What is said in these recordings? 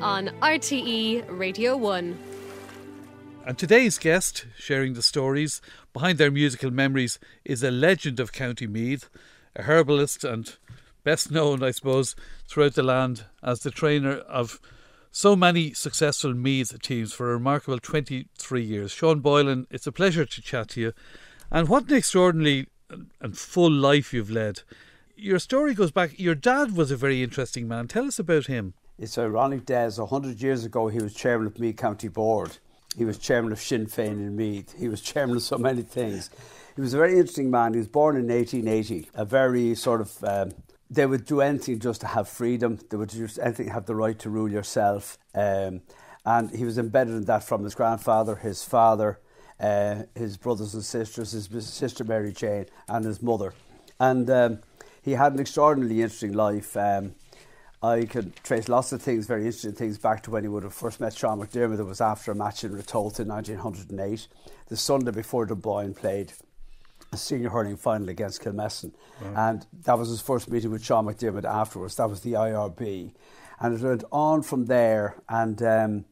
on RTE Radio 1. And today's guest, sharing the stories behind their musical memories, is a legend of County Meath, a herbalist and best known, I suppose, throughout the land as the trainer of so many successful Meath teams for a remarkable 23 years. Sean Boylan, it's a pleasure to chat to you. And what an extraordinary and full life you've led your story goes back. Your dad was a very interesting man. Tell us about him. It's ironic, Des. A hundred years ago, he was chairman of Meath County Board. He was chairman of Sinn Féin in Meath. He was chairman of so many things. He was a very interesting man. He was born in 1880. A very sort of um, they would do anything just to have freedom. They would do anything have the right to rule yourself. Um, and he was embedded in that from his grandfather, his father, uh, his brothers and sisters, his sister Mary Jane, and his mother. And um, he had an extraordinarily interesting life. Um, I could trace lots of things, very interesting things, back to when he would have first met Sean McDermott. It was after a match in Ratoath in 1908, the Sunday before Dunboyne played a senior hurling final against Kilmessan. Right. And that was his first meeting with Sean McDermott afterwards. That was the IRB. And it went on from there. And um,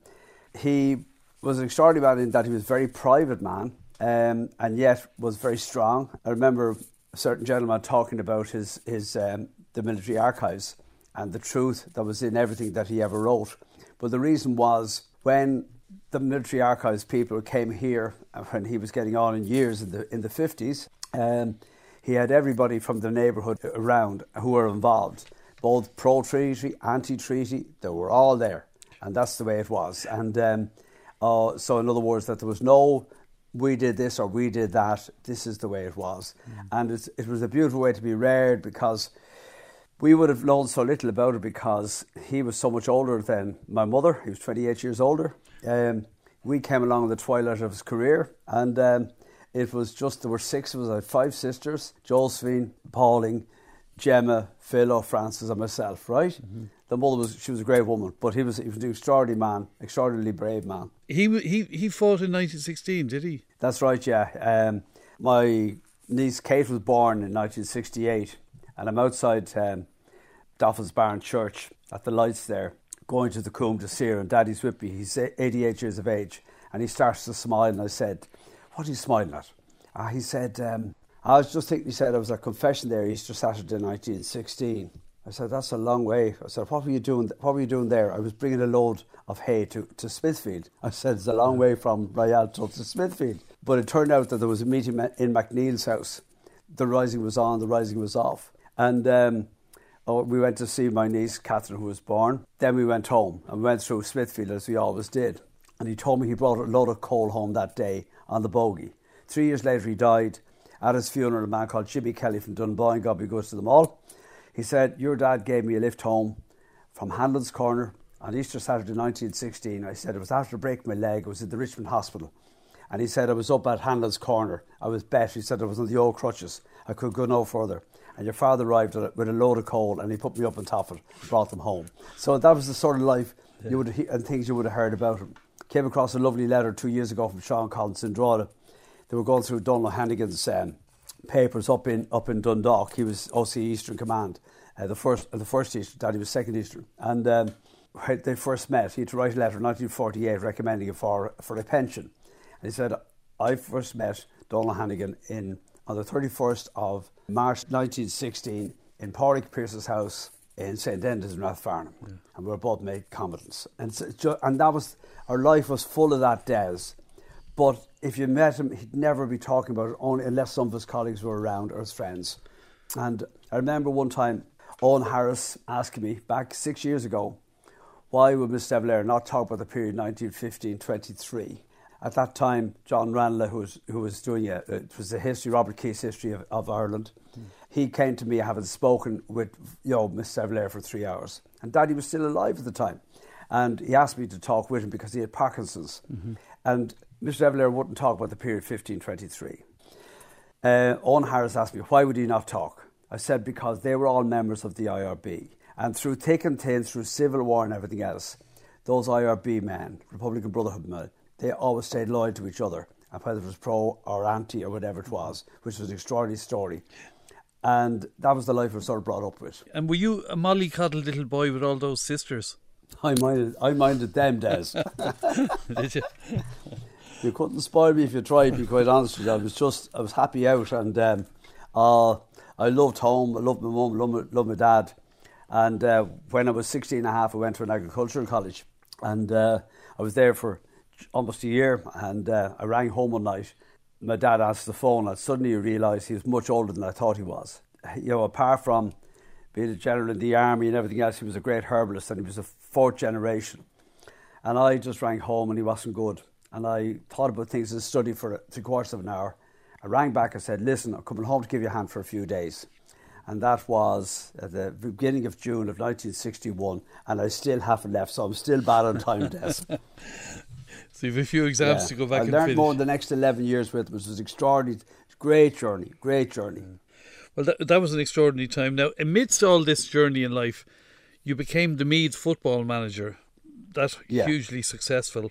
he was an extraordinary man in that he was a very private man um, and yet was very strong. I remember a certain gentleman talking about his, his um, the military archives and the truth that was in everything that he ever wrote. But the reason was when the military archives people came here uh, when he was getting on in years in the in the fifties, um, he had everybody from the neighbourhood around who were involved, both pro treaty, anti treaty. They were all there, and that's the way it was. And um, uh, so, in other words, that there was no we did this or we did that. This is the way it was. Mm. And it was a beautiful way to be reared because we would have known so little about it because he was so much older than my mother. He was 28 years older. Um, we came along in the twilight of his career and um, it was just, there were six of us. I had five sisters, Josephine, Pauline, Gemma, Philo, Francis and myself, right? Mm-hmm the mother was she was a great woman, but he was he was an extraordinary man, extraordinarily brave man. He he he fought in 1916, did he? That's right. Yeah. Um, my niece Kate was born in 1968, and I'm outside um, Barn Church at the lights there, going to the Coombe to see her, and Daddy's with me. He's 88 years of age, and he starts to smile, and I said, "What are you smiling at?" Uh, he said, um, "I was just thinking." He said, "I was at confession there Easter Saturday, 1916." I said, that's a long way. I said, what were you doing? What were you doing there? I was bringing a load of hay to, to Smithfield. I said, it's a long way from Rialto to Smithfield. But it turned out that there was a meeting in McNeil's house. The rising was on, the rising was off. And um, oh, we went to see my niece, Catherine, who was born. Then we went home and went through Smithfield as we always did. And he told me he brought a load of coal home that day on the bogie. Three years later, he died. At his funeral, a man called Jimmy Kelly from Dunboyne got me goes to them all. He said, Your dad gave me a lift home from Hanlon's Corner on Easter Saturday 1916. I said, It was after breaking my leg. I was in the Richmond Hospital. And he said, I was up at Hanlon's Corner. I was bet. He said, I was on the old crutches. I could go no further. And your father arrived with a load of coal and he put me up on top of it, brought them home. So that was the sort of life yeah. you would and things you would have heard about him. Came across a lovely letter two years ago from Sean Collins in Drogheda. They were going through Donal Hannigan's um, papers up in up in Dundalk. He was OC Eastern Command, uh, the first uh, the first Eastern. Daddy was second Eastern, and um, they first met, he had to write a letter in 1948 recommending it for for a pension. He said, "I first met Donal Hannigan in on the 31st of March 1916 in Pádraig Pearse's house." In St Enda's in Rathfarnham, yeah. and we were both made combatants, and so, and that was our life was full of that days but if you met him, he'd never be talking about it only unless some of his colleagues were around or his friends. And I remember one time Eoghan Harris asking me back six years ago, why would Miss De Valera not talk about the period 1915-23? At that time, John Ranelagh, who was, who was doing it, it was a history, Robert Kee's history of, of Ireland. Mm. He came to me having spoken with you know, Miss De for three hours. And Daddy was still alive at the time. And he asked me to talk with him because he had Parkinson's. Mm-hmm. And Mr. De wouldn't talk about the period 1523. Uh, Eoghan Harris asked me, why would he not talk? I said, because they were all members of the IRB. And through thick and thin, through civil war and everything else, those IRB men, Republican Brotherhood men, they always stayed loyal to each other, and whether it was pro or anti or whatever it was, which was an extraordinary story. And that was the life I was sort of brought up with. And were you a mollycoddled little boy with all those sisters? I minded, I minded them, Des. Did you? you couldn't spoil me if you tried. To be quite honest with you, I was just, I was happy out, and um, uh, I loved home. I loved my mum, loved my, loved my dad. And uh, when I was 16 and a half, I went to an agricultural college, and uh, I was there for almost a year. And uh, I rang home one night. My dad answered the phone, and suddenly I realised he was much older than I thought he was. You know, apart from being a general in the army and everything else, he was a great herbalist, and he was a fourth generation. And I just rang home, and he wasn't good. And I thought about things and studied for three quarters of an hour. I rang back and said, Listen, I'm coming home to give you a hand for a few days and that was at the beginning of June of 1961, and I still haven't left, so I'm still bad on time, Des. so you have a few exams yeah. to go back I and learned finish. more in the next 11 years with it, which was extraordinary, great journey, great journey. Well, that, that was an extraordinary time. Now, amidst all this journey in life, you became the Meath football manager. That yeah. hugely successful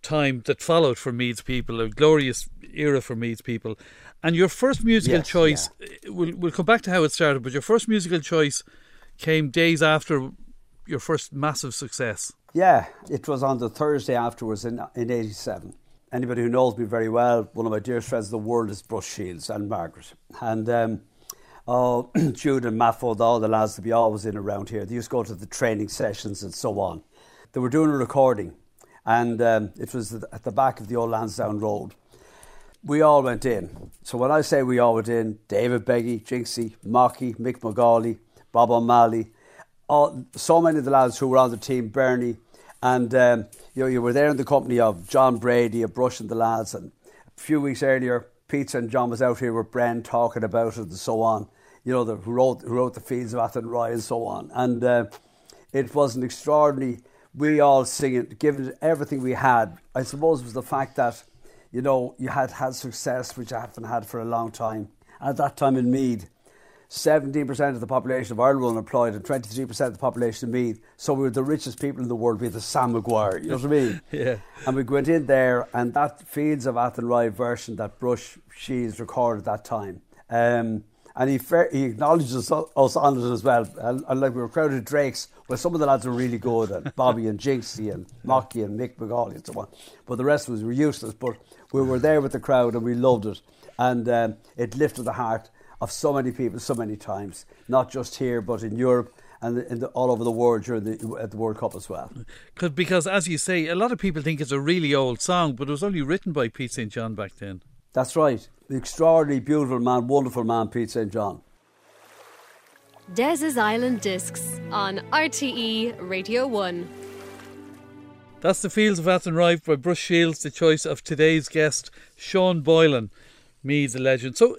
time that followed for Meath's people, a glorious era for Meath's people. And your first musical yes, choice, yeah. Uh, we'll, we'll come back to how it started, but your first musical choice came days after your first massive success. Yeah, it was on the Thursday afterwards in, in 87. Anybody who knows me very well, one of my dearest friends in the world is Brush Shields and Margaret. And um, oh, Jude and Maffo, all the lads to be always in around here. They used to go to the training sessions and so on. They were doing a recording, and um, it was at the back of the old Lansdowne Road we all went in. So when I say we all went in, David Beggy, Jinxie, Mocky, Mick McGauley, Bob O'Malley, all, so many of the lads who were on the team, Bernie, and um, you know, you were there in the company of John Brady, of Brush and the lads, and a few weeks earlier, Pete and John was out here with Bren talking about it and so on. You know, the, who wrote who wrote the Fields of Athenry and so on, and uh, it was an extraordinary. We all singing, giving everything we had. I suppose it was the fact that you know, you had had success, which I haven't had for a long time. At that time in Meath, 17% of the population of Ireland were unemployed and 23% of the population of Meath. So we were the richest people in the world. We had the Sam Maguire, you know what I mean? yeah. And we went in there, and that Fields of Athenry version that Brush Shields recorded at that time. Um, and he, he acknowledges us on it as well. And, and, like we were crowded Drakes, well, some of the lads were really good, and Bobby and Jinxie and Mocky and Mick McGauley and so on. But the rest of us were useless. But we were there with the crowd and we loved it. And um, it lifted the heart of so many people so many times, not just here, but in Europe and in the, all over the world during the, at the World Cup as well. Because, as you say, a lot of people think it's a really old song, but it was only written by Pete St. John back then. That's right. The extraordinarily beautiful man, wonderful man, Pete St. John. Des's Island Discs on RTE Radio 1. That's the Fields of Athenry by Brush Shields, the choice of today's guest, Sean Boylan, Meath, the legend. So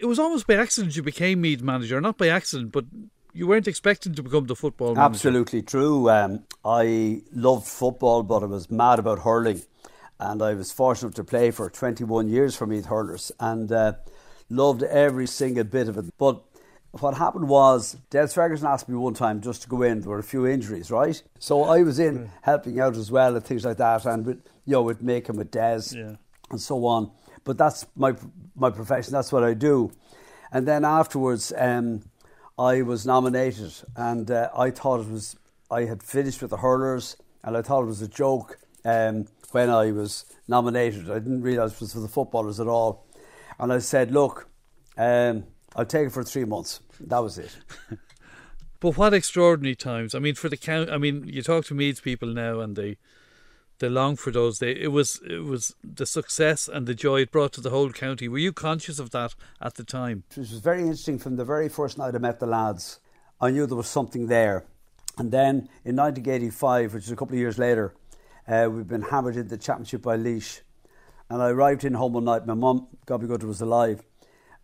it was almost by accident you became Meath manager, not by accident, but you weren't expecting to become the football manager. Absolutely true. Um, I loved football, but I was mad about hurling. And I was fortunate to play for 21 years for Meath Hurlers and uh, loved every single bit of it. But what happened was Des Ferguson asked me one time just to go in. There were a few injuries, right? So I was in mm. helping out as well and things like that, and with you know with making with Des yeah. and so on. But that's my my profession. That's what I do. And then afterwards, um, I was nominated, and uh, I thought it was I had finished with the hurlers, and I thought it was a joke um, when I was nominated. I didn't realise it was for the footballers at all, and I said, "Look." Um, I'll take it for three months. That was it. but what extraordinary times! I mean, for the count. I mean, you talk to Meaths people now, and they they long for those days. It was it was the success and the joy it brought to the whole county. Were you conscious of that at the time? It was very interesting. From the very first night I met the lads, I knew there was something there. And then in 1985, which is a couple of years later, uh, we've been hammered in the championship by Laois. And I arrived in home one night. My mum, God be good, was alive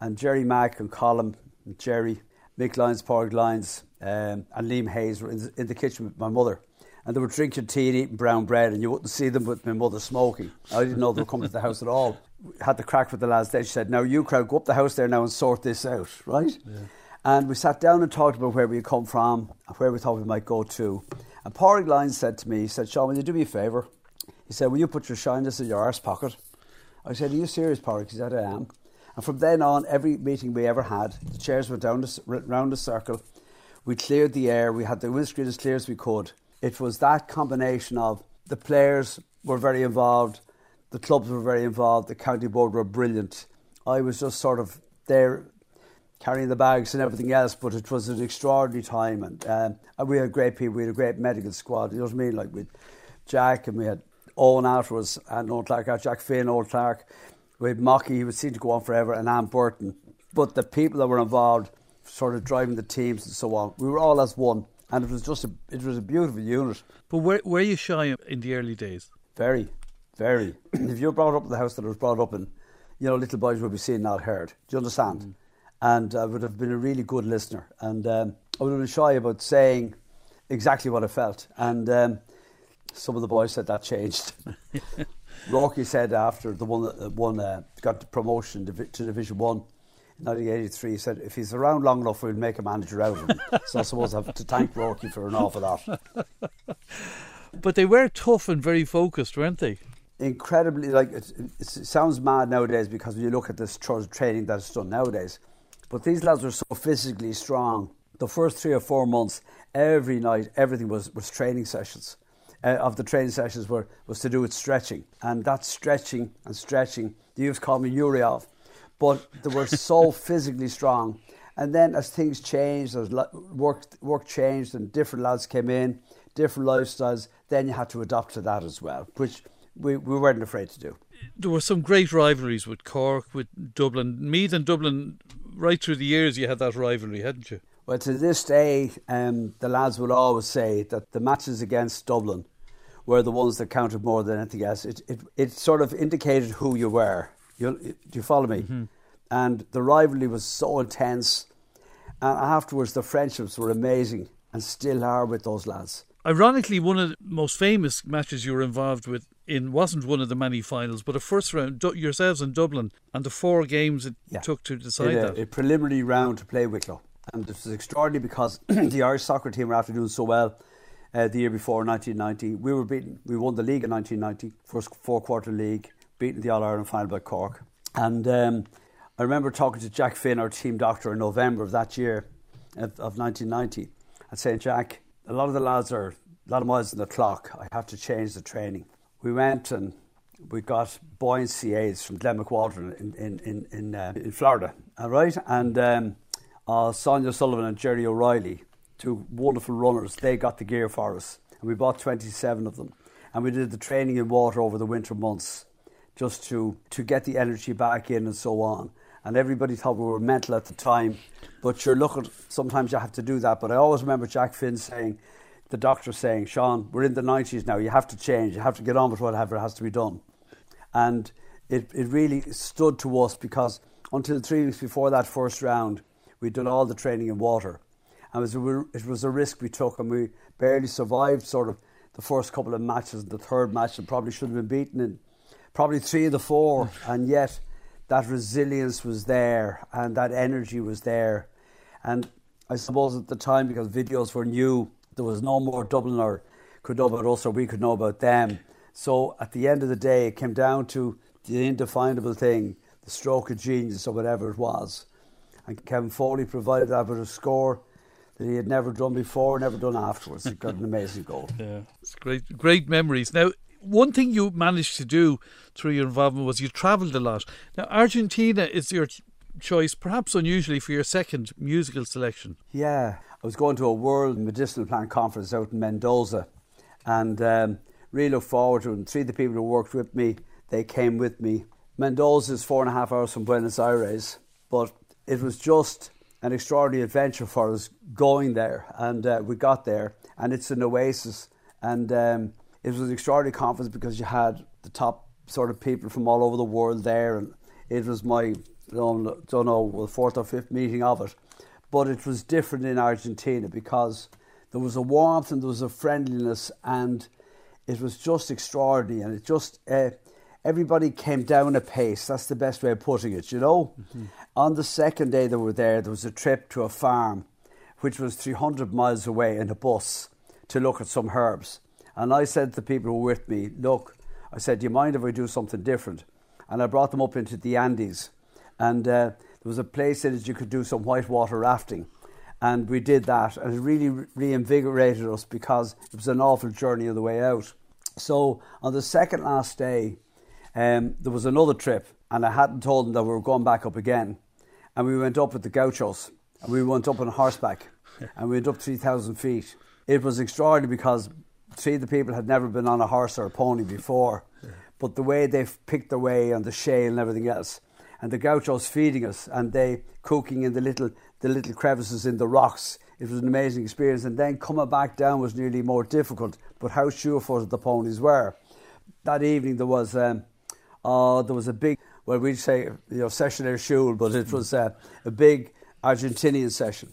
and Jerry Mack and Colin and Jerry, Mick Lyons, Porg Lyons, um, and Liam Hayes were in the, in the, kitchen with my mother. And they were drinking tea and eating brown bread, and you wouldn't see them with my mother smoking. I didn't know they were coming to the house at all. Had the crack with the lads. Then she said, "Now you crowd, go up the house there now and sort this out, right?" Yeah. And we sat down and talked about where we had come from, where we thought we might go to. And Pádraig Lyons said to me, he said, Sean, will you do me a favour? He said, will you put your shyness in your arse pocket? I said, are you serious, Pádraig? He said, I am. And from then on, every meeting we ever had, the chairs went down the, round the circle. We cleared the air. We had the windscreen as clear as we could. It was that combination of the players were very involved, the clubs were very involved, the county board were brilliant. I was just sort of there carrying the bags and everything else. But it was an extraordinary time, and, um, and we had great people. We had a great medical squad. You know what I mean? Like with Jack, and we had Owen afterwards, and Old Clark, uh, Jack Finn, Old Clark. We had Mocky, he would seem to go on forever, and Anne Burton. But the people that were involved, sort of driving the teams and so on, we were all as one, and it was just a, it was a beautiful unit. But were, were you shy in the early days? Very, very. if you were brought up in the house that I was brought up in, you know, little boys would be seen, not heard. Do you understand? Mm and I would have been a really good listener. And um, I would have been shy about saying exactly what I felt. And um, some of the boys said that changed. Rocky said after the one that won, uh, got the promotion to Division One in 1983, he said, if he's around long enough, we'll make a manager out of him. so I suppose I have to thank Rocky for an awful lot. But they were tough and very focused, weren't they? Incredibly, like, it, it sounds mad nowadays because when you look at this training that's done nowadays, but these lads were so physically strong. The first three or four months, every night, everything was, was training sessions. Uh, of the training sessions were, was to do with stretching. And that stretching and stretching, the youth called me Yuryov. But they were so physically strong. And then as things changed, as work, work changed and different lads came in, different lifestyles, then you had to adapt to that as well, which we, we weren't afraid to do. There were some great rivalries with Cork, with Dublin. Meath and Dublin right through the years you had that rivalry, hadn't you? Well, to this day, um, the lads will always say that the matches against Dublin were the ones that counted more than anything else. It, it, it sort of indicated who you were. You, do you follow me? Mm-hmm. And the rivalry was so intense. And afterwards, the friendships were amazing and still are with those lads. Ironically, one of the most famous matches you were involved with in wasn't one of the many finals, but a first round yourselves in Dublin and the four games it yeah. took to decide a, that. A preliminary round to play Wicklow, and this was extraordinary because the Irish soccer team were after doing so well. Uh, the year before, 1990, we were beaten. We won the league in 1990, first four quarter league, beaten the All Ireland final by Cork. And um, I remember talking to Jack Finn, our team doctor, in November of that year, of, of 1990, and saying, Jack, a lot of the lads are a lot of miles on the clock. I have to change the training. We went and we got buoyancy aids from Glenn McWalter in in in in, uh, in Florida, all right, and um, uh, Sonia Sullivan and Jerry O'Reilly, two wonderful runners, they got the gear for us, and we bought twenty seven of them, and we did the training in water over the winter months, just to to get the energy back in and so on. And everybody thought we were mental at the time, but you're looking. Sometimes you have to do that. But I always remember Jack Finn saying the doctor saying, Sean, we're in the 90s now, you have to change, you have to get on with whatever has to be done. And it, it really stood to us because until three weeks before that first round, we'd done all the training in water. And it was, a, it was a risk we took, and we barely survived sort of the first couple of matches. The third match, and probably should have been beaten in probably three of the four, and yet that resilience was there and that energy was there. And I suppose at the time, because videos were new, there was no more Dublin or could know about us or we could know about them. So at the end of the day, it came down to the indefinable thing, the stroke of genius or whatever it was. And Kevin Foley provided that with a score that he had never done before, never done afterwards. He got an amazing goal. Yeah, it's great, great memories. Now, one thing you managed to do through your involvement was you travelled a lot. Now, Argentina is your choice, perhaps unusually, for your second musical selection. Yeah, I was going to a World Medicinal Plant Conference out in Mendoza and um, really look forward to it. And three of the people who worked with me, they came with me. Mendoza is four and a half hours from Buenos Aires, but it was just an extraordinary adventure for us going there. And uh, we got there, and it's an oasis. And um, it was an extraordinary conference because you had the top sort of people from all over the world there. And it was my, don't know, the fourth or fifth meeting of it. But it was different in Argentina because there was a warmth and there was a friendliness, and it was just extraordinary. And it just uh, everybody came down a pace. That's the best way of putting it, you know. Mm-hmm. On the second day they were there, there was a trip to a farm, which was 300 miles away in a bus to look at some herbs. And I said to the people who were with me, Look, I said, Do you mind if I do something different? And I brought them up into the Andes. And uh, there was a place that you could do some whitewater rafting. And we did that, and it really reinvigorated us because it was an awful journey on the way out. So on the second last day, um, there was another trip, and I hadn't told them that we were going back up again. And we went up with the gauchos, and we went up on horseback, and we went up 3,000 feet. It was extraordinary because three of the people had never been on a horse or a pony before, but the way they've picked their way on the shale and everything else, and the gauchos feeding us, and they cooking in the little the little crevices in the rocks. It was an amazing experience, and then coming back down was nearly more difficult. But how sure-footed the ponies were. That evening there was um, uh, there was a big well we'd say you know sessionaire shul, but it was uh, a big Argentinian session,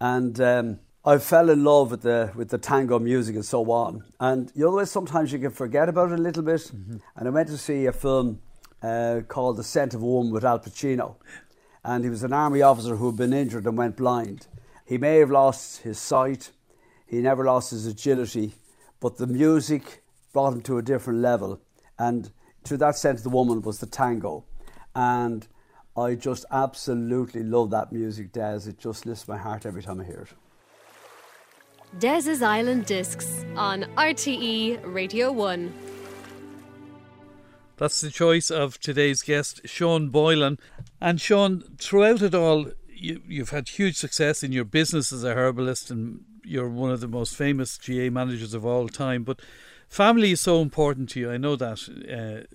and um, I fell in love with the with the tango music and so on. And you know, sometimes you can forget about it a little bit. Mm-hmm. And I went to see a film uh, called The Scent of a Woman with Al Pacino, and he was an army officer who had been injured and went blind. He may have lost his sight, he never lost his agility, but the music brought him to a different level. And to that scent of the woman was the tango, and I just absolutely love that music, Des. It just lifts my heart every time I hear it. Des's Island Discs on RTE Radio 1. That's the choice of today's guest, Sean Boylan. And Sean, throughout it all, you, you've had huge success in your business as a herbalist, and you're one of the most famous GAA managers of all time. But family is so important to you. I know that uh,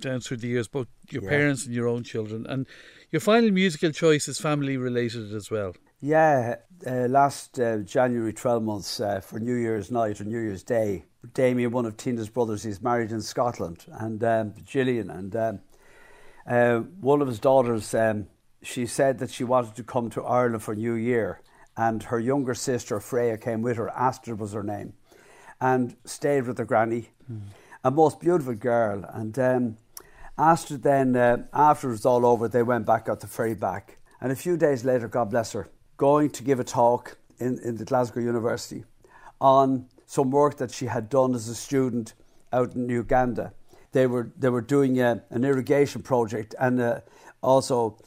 down through the years, both your yeah. parents and your own children. And your final musical choice is family related as well. Yeah, uh, last uh, January 12 months uh, for New Year's night or New Year's Day, Damien, one of Tina's brothers, he's married in Scotland, and um, Gillian, and um, uh, one of his daughters, um, she said that she wanted to come to Ireland for New Year, and her younger sister Freya came with her. Astrid was her name, and stayed with her granny, mm. a most beautiful girl. And um, Astrid then, uh, after it was all over, they went back, got the ferry back, and a few days later, God bless her going to give a talk in, in the Glasgow University on some work that she had done as a student out in Uganda. They were they were doing a, an irrigation project and uh, also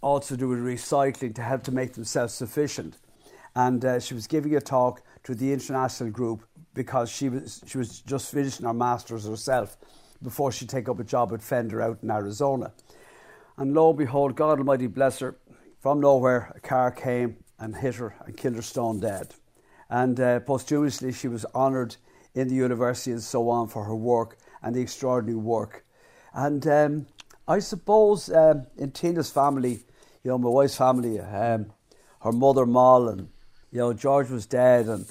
also do with recycling to help to make them self sufficient. And uh, she was giving a talk to the international group because she was she was just finishing her masters herself before she take up a job at Fender out in Arizona. And lo and behold, God Almighty bless her, from nowhere, a car came and hit her and killed her stone dead. And uh, posthumously, she was honoured in the university and so on for her work and the extraordinary work. And um, I suppose um, in Tina's family, you know, my wife's family, um, her mother Moll and you know George was dead, and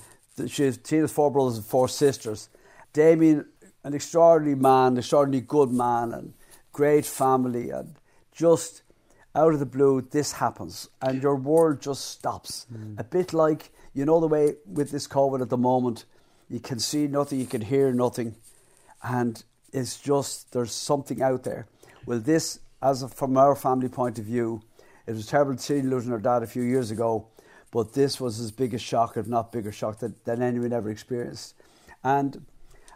she Tina's four brothers and four sisters. Damien, an extraordinary man, extraordinarily good man, and great family, and just out of the blue, this happens, and your world just stops. Mm. A bit like, you know, the way with this COVID at the moment, you can see nothing, you can hear nothing, and it's just there's something out there. Well, this, as a, from our family point of view, it was terrible to see losing our dad a few years ago, but this was as big a shock, if not bigger shock, that, than anyone ever experienced. And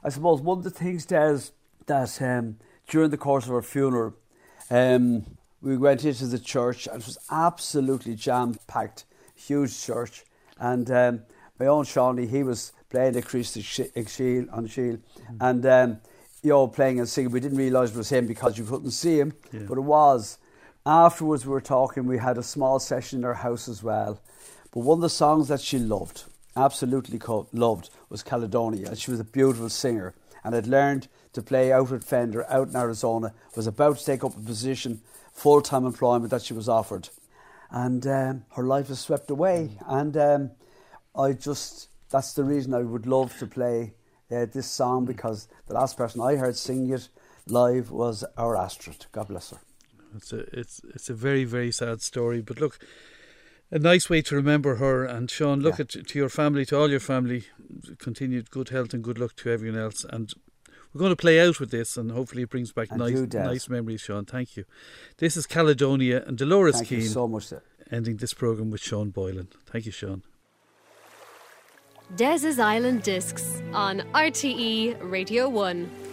I suppose one of the things, Des, that um, during the course of our funeral, um, we went into the church and it was absolutely jam packed, huge church. And um, my own Shawnee, he was playing the Christ Shield on Shield, mm-hmm. and um, you know playing and singing. We didn't realise it was him because you couldn't see him, yeah. but it was. Afterwards, we were talking. We had a small session in our house as well. But one of the songs that she loved, absolutely loved, was Caledonia. And she was a beautiful singer and had learned to play out at Fender out in Arizona. Was about to take up a position full time employment that she was offered. And um, her life was swept away. And um, I just, that's the reason I would love to play uh, this song because the last person I heard sing it live was our Astrid. God bless her. It's a, it's, it's a very, very sad story. But look, a nice way to remember her. And Sean, look Yeah. at to your family, to all your family, continued good health and good luck to everyone else. And we're going to play out with this, and hopefully it brings back And nice, nice memories. Sean, thank you. This is Caledonia and Dolores Thank Keane you so much. Sir. ending this program with Sean Boylan. Thank you, Sean. Des's Island Discs on RTE Radio 1.